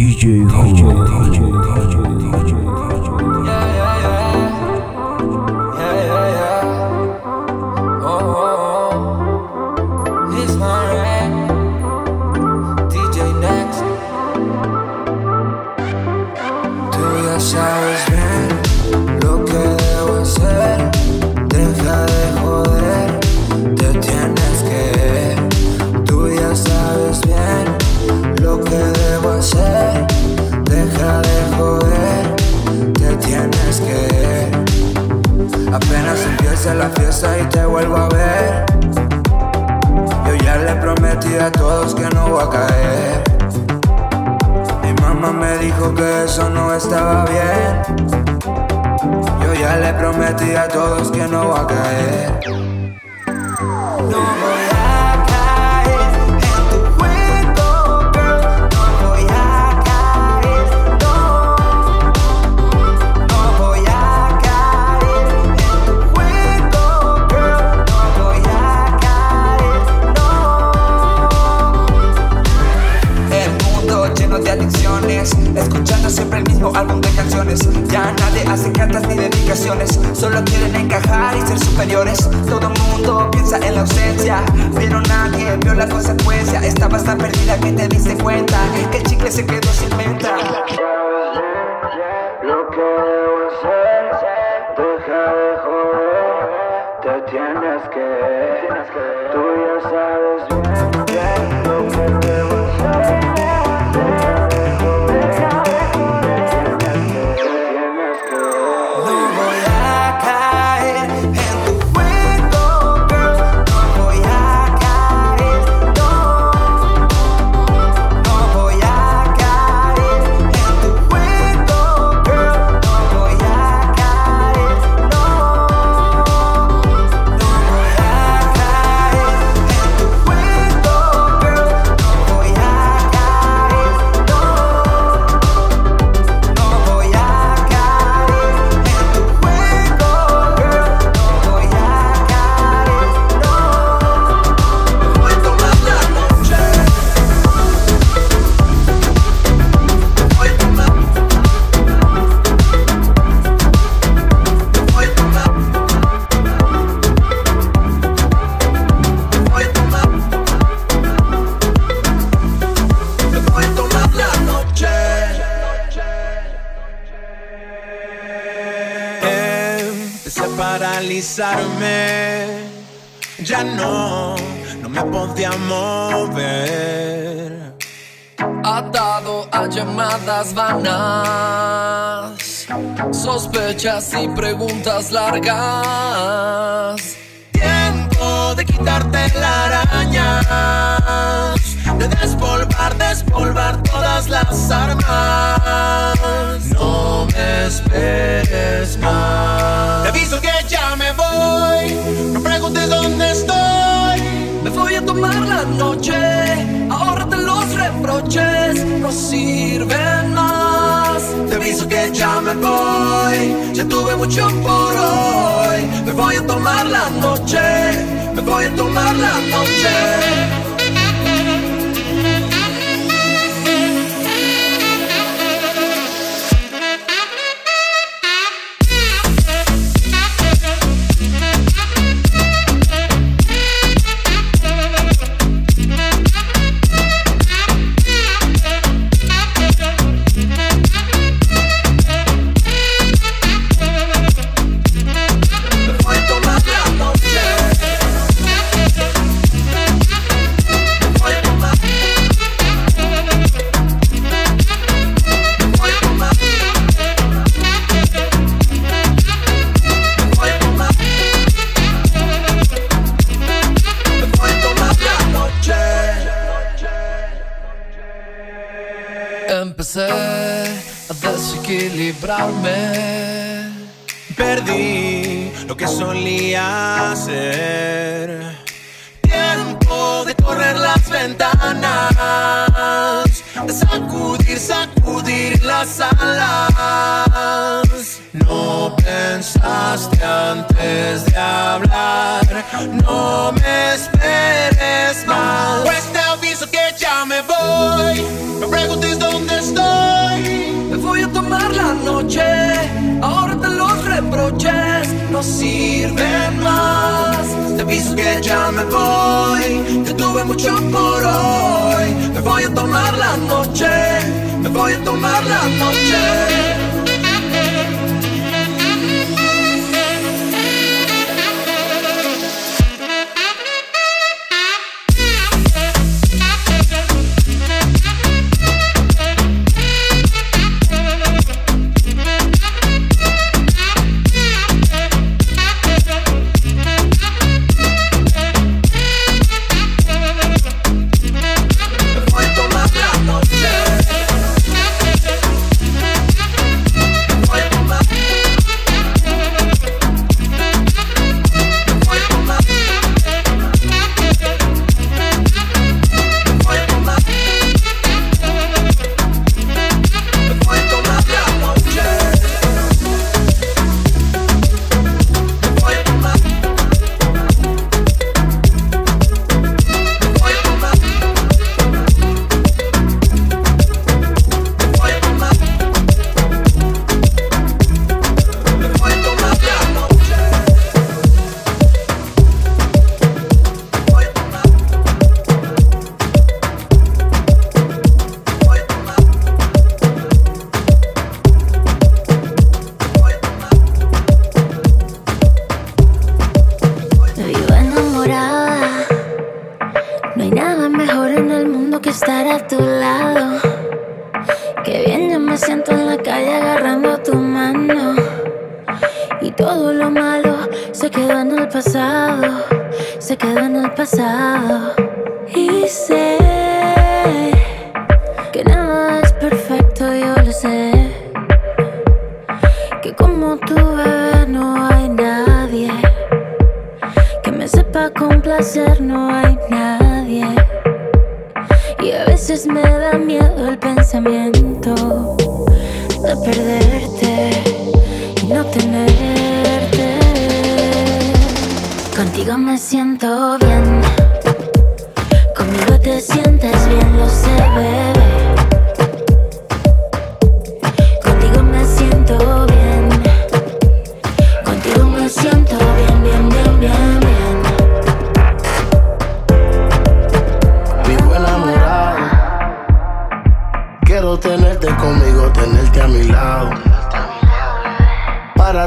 DJ la Mi mamá me dijo que eso no estaba bien. Yo ya le prometí a todos que no voy a caer. No álbum de canciones. Ya nadie hace cartas ni dedicaciones. Solo quieren encajar y ser superiores. Todo mundo piensa en la ausencia, pero nadie vio la consecuencia. Estabas tan perdida que te diste cuenta que el chicle se quedó sin menta. Ya no, no me podía mover. Atado a llamadas vanas, sospechas y preguntas largas. Tiempo de quitarte la araña, de despolvar, despolvar todas las armas. No me esperes más. Te aviso que voy, no preguntes dónde estoy. Me voy a tomar la noche, ahórrate los reproches, no sirven más. Te aviso que ya me voy, ya tuve mucho por hoy. Me voy a tomar la noche, me voy a tomar la noche. Perdí lo que solía ser. Tiempo de correr las ventanas, de sacudir, sacudir las alas. No pensaste antes de hablar, no me esperes más. Pues ya me voy. Me preguntes dónde estoy. Me voy a tomar la noche. Ahora te los reproches no sirven más. Te aviso que ya me voy. Que tuve mucho por hoy. Me voy a tomar la noche. Me voy a tomar la noche.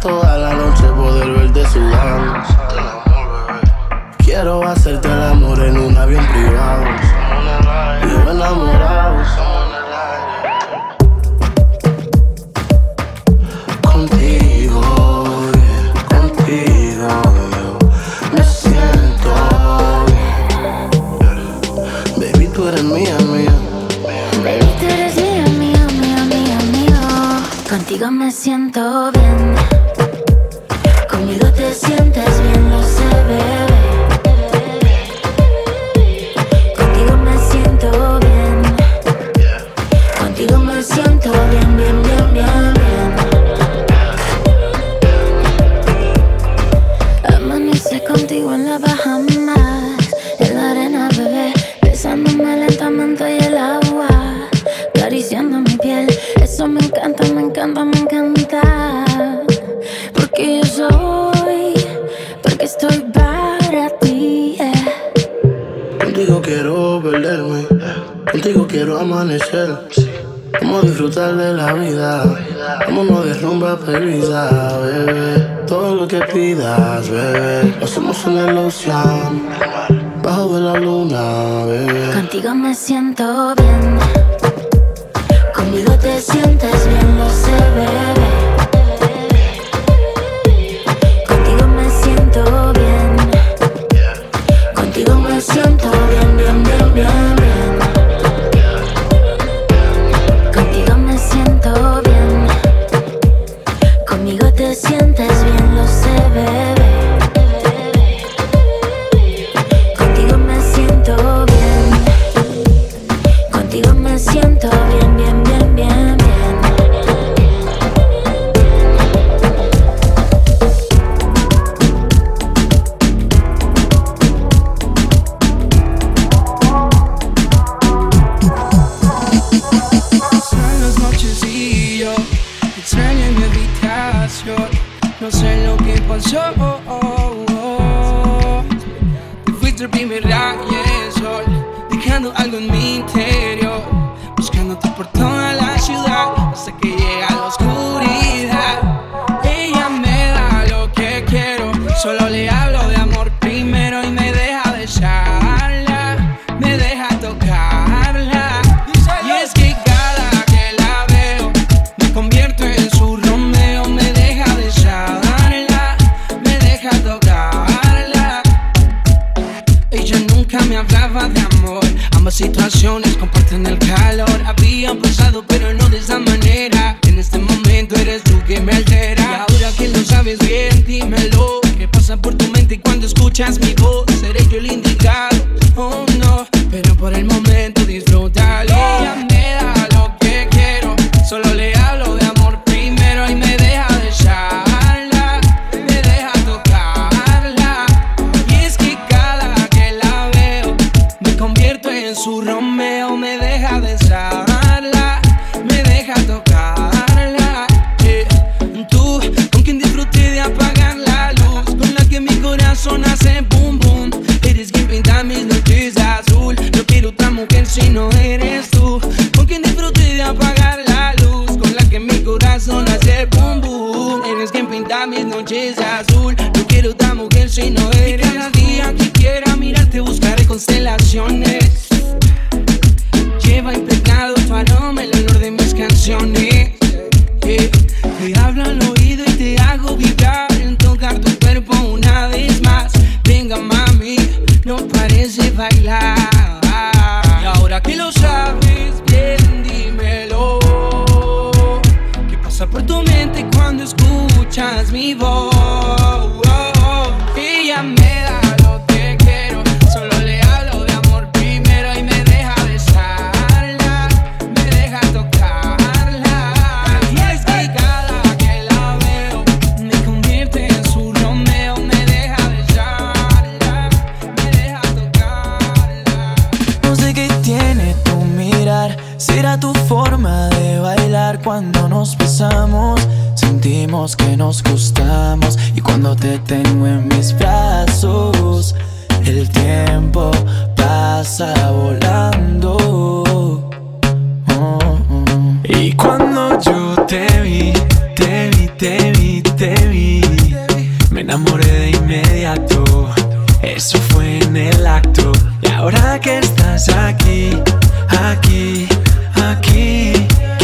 toda la noche poder verte sudando. Quiero hacerte el amor en un avión privado. Vivo enamorado. Contigo, contigo, me siento. bien. Baby, tú eres mía, mía. Baby, tú eres mía, mía, mía, mía. Contigo me siento bien. disfrutar de la vida. Vámonos de rumba bebé. Todo lo que pidas, bebé. Nos hacemos una ilusión. Bajo de la luna, bebé. Contigo me siento bien. Conmigo te sientes bien, lo sé, bebé.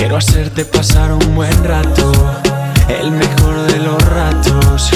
Quiero hacerte pasar un buen rato, el mejor de los ratos.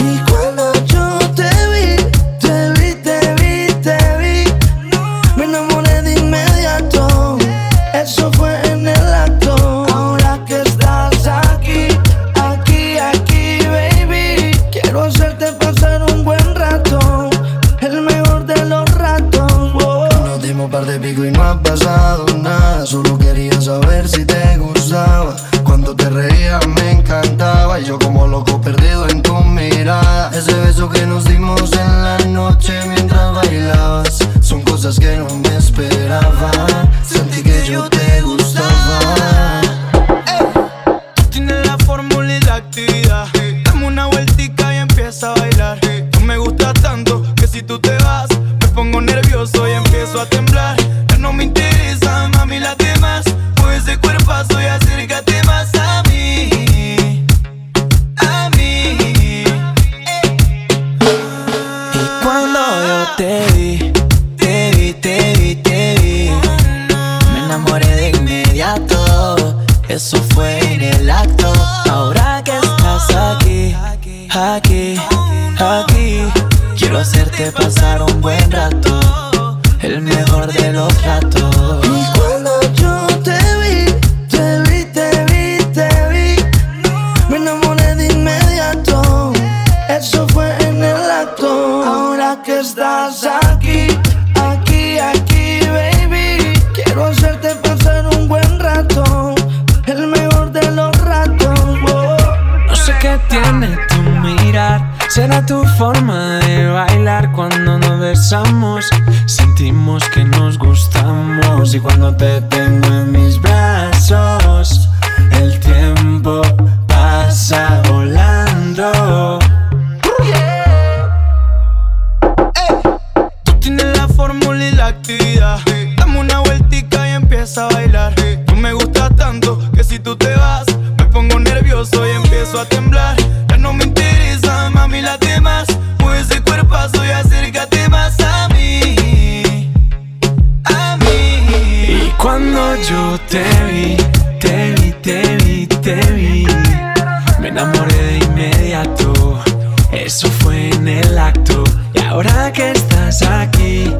en el acto. Y ahora que estás aquí,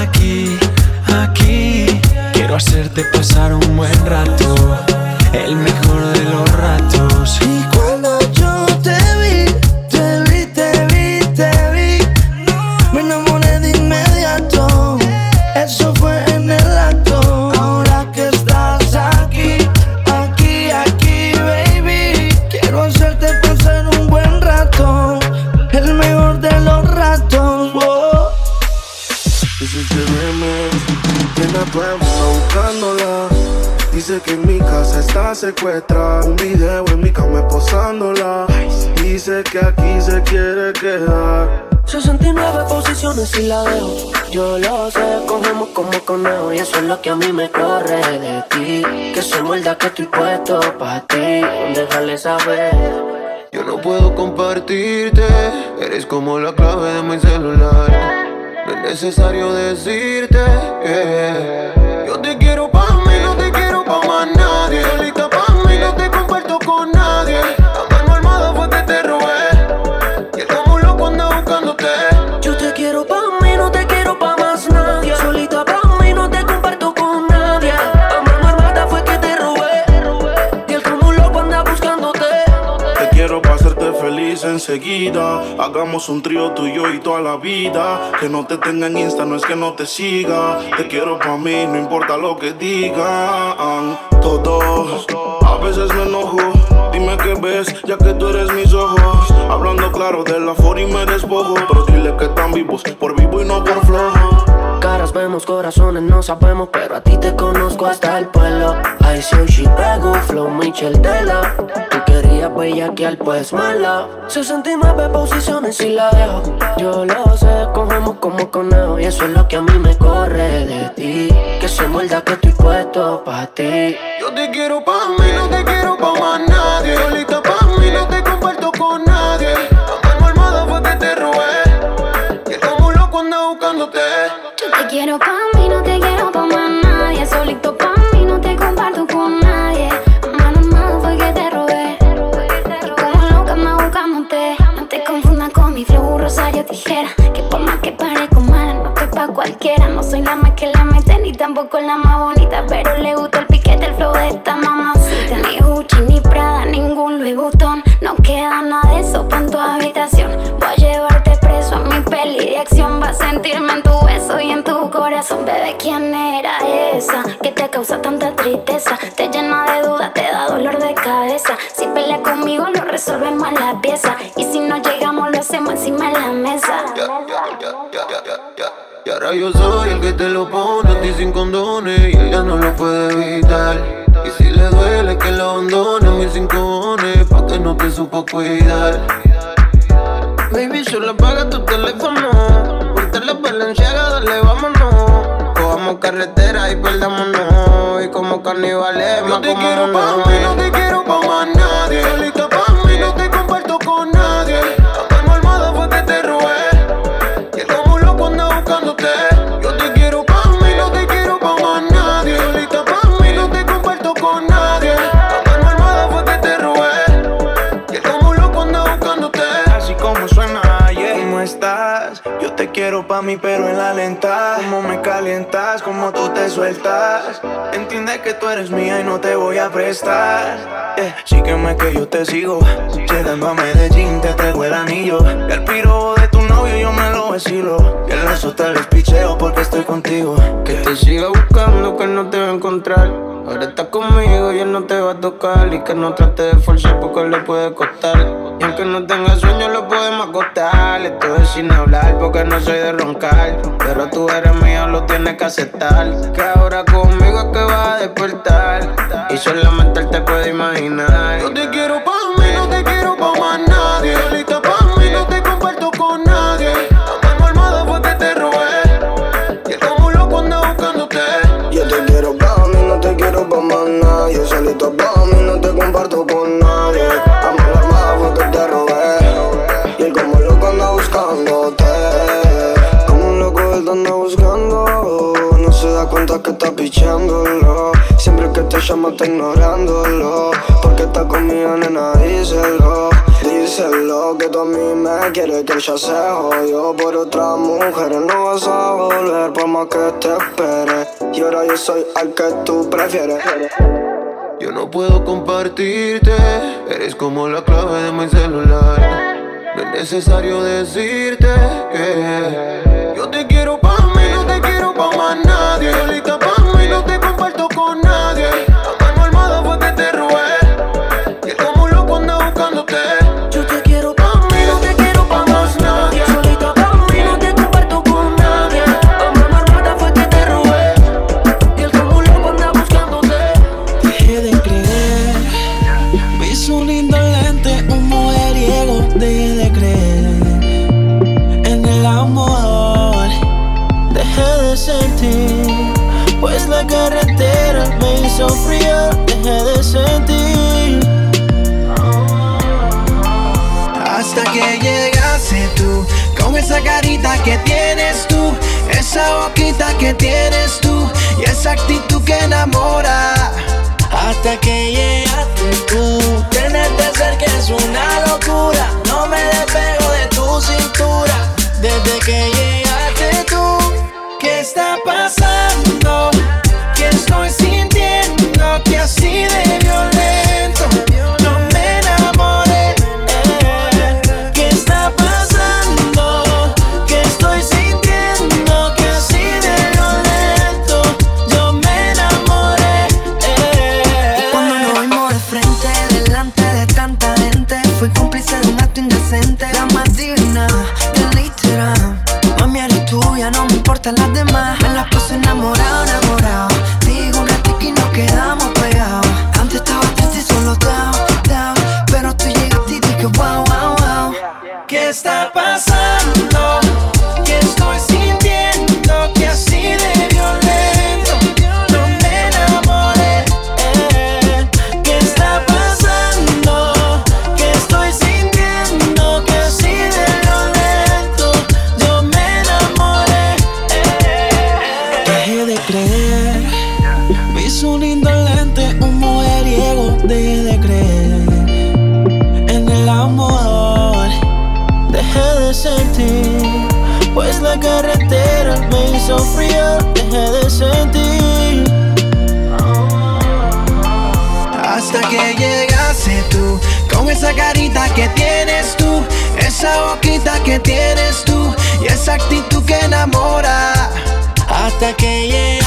aquí, aquí, quiero hacerte pasar un buen rato, el mejor de los ratos. Está secuestrada. Un video en mi cama posándola. Dice que aquí se quiere quedar. 69 posiciones y la dejo. Yo lo sé, cogemos como conejo. Y eso es lo que a mí me corre de ti. Que soy muerda que estoy puesto para ti. Déjale saber. Yo no puedo compartirte, eres como la clave de mi celular. No es necesario decirte, yo te quiero pa' mí, no te quiero pa' más nadie. Feliz enseguida. Hagamos un trío tuyo y toda la vida. Que no te tenga en Insta, no es que no te siga. Te quiero pa' mí, no importa lo que digan. Todos, a veces me enojo. Dime qué ves, ya que tú eres mis ojos. Hablando claro de la for y me despojo. Pero dile que están vivos, por vivo y no por flojo. Caras vemos, corazones no sabemos, pero a ti te conozco hasta el pueblo. I say she pego, flow Michel Tela. Tú querías bellaquear, pues mala. 69 posiciones y la dejo. Yo lo sé, cogemos como conejo. Y eso es lo que a mí me corre de ti. Que se muerda que estoy puesto pa' ti. Yo te quiero pa' mí, no te quiero pa' más nadie. Tampoco la más bonita. Pero le gusta el piquete, el flow de esta mamacita. Ni Gucci, ni Prada, ningún Louis Vuitton. No queda nada de eso pa' en tu habitación. Voy a llevarte preso a mi peli de acción. Va a sentirme en tu beso y en tu corazón. Bebé, ¿quién era esa? Que te causa tanta tristeza. Te llena de dudas, te da dolor de cabeza. Si pelea conmigo, lo resolvemos la pieza. Y si no llegamos, lo hacemos encima de la mesa. Ya, ya, ya, ahora yo soy el que te lo pone a ti sin condones y ella no lo puede evitar. Y si le duele que lo abandone, mis cinco pa' que no te supo cuidar. Baby, solo apaga tu teléfono. Ponte la valenciaga, dale, vámonos. Cojamos carretera y perdámonos. Y como carnivales, Yo te quiero pa' mí, no te quiero pa' más nadie. Sueltas. Entiende que tú eres mía y no te voy a prestar. Eh, sígueme que yo te sigo. Llegando a Medellín, te traigo el anillo. El piro vacilo. Y el lazo te les picheo porque estoy contigo. Que te siga buscando, que no te va a encontrar. Ahora estás conmigo y él no te va a tocar. Y que no trate de forzar porque le puede costar. Y aunque no tenga sueño, lo podemos acostar. Estoy sin hablar porque no soy de roncar. Pero tú eres mío, lo tienes que aceptar. Que ahora conmigo es que vas a despertar. Y solamente él te puede imaginar. Yo te quiero pa' comparto con nadie. A mano armada fue que te robé. Y él como loco anda buscándote. Como un loco él anda buscando. No se da cuenta que está pichándolo. Siempre que te llama está ignorándolo. Porque está conmigo, nena, díselo. Díselo que tú a mí me quieres que ya se jodió por otra mujer. No vas a volver por más que te espere. Y ahora yo soy al que tú prefieres. Yo no puedo compartirte, eres como la clave de mi celular. No es necesario decirte que yo te quiero esa carita que tienes tú, esa boquita que tienes tú y esa actitud que enamora. Hasta que llegaste tú, tenerte cerca es una locura. No me despego de tu cintura desde que llegaste tú. ¿Qué está pasando? Que estoy está pasando? Até que eu é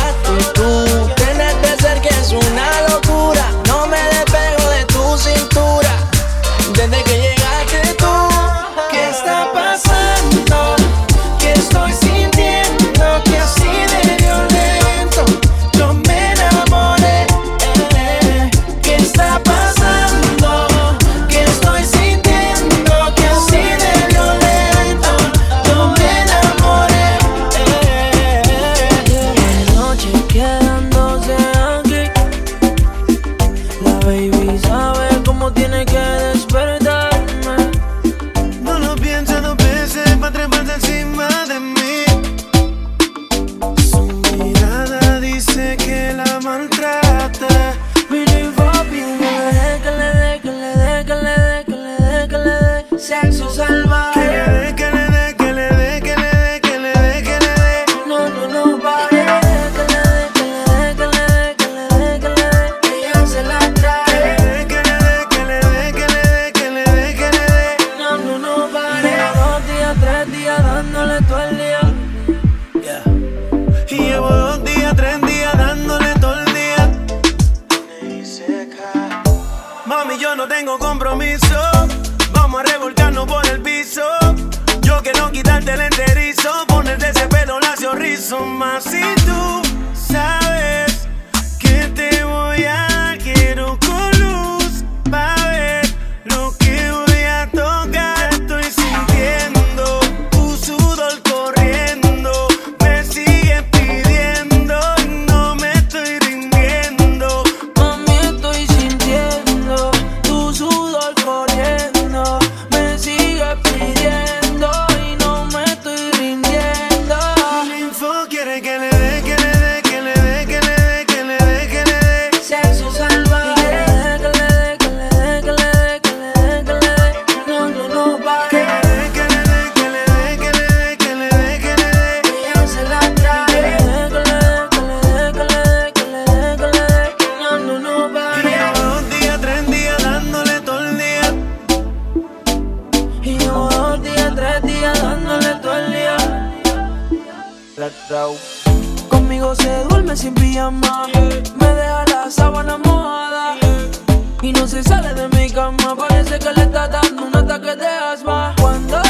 Y no se sale de mi cama Parece que le está dando un ataque de asma. Cuando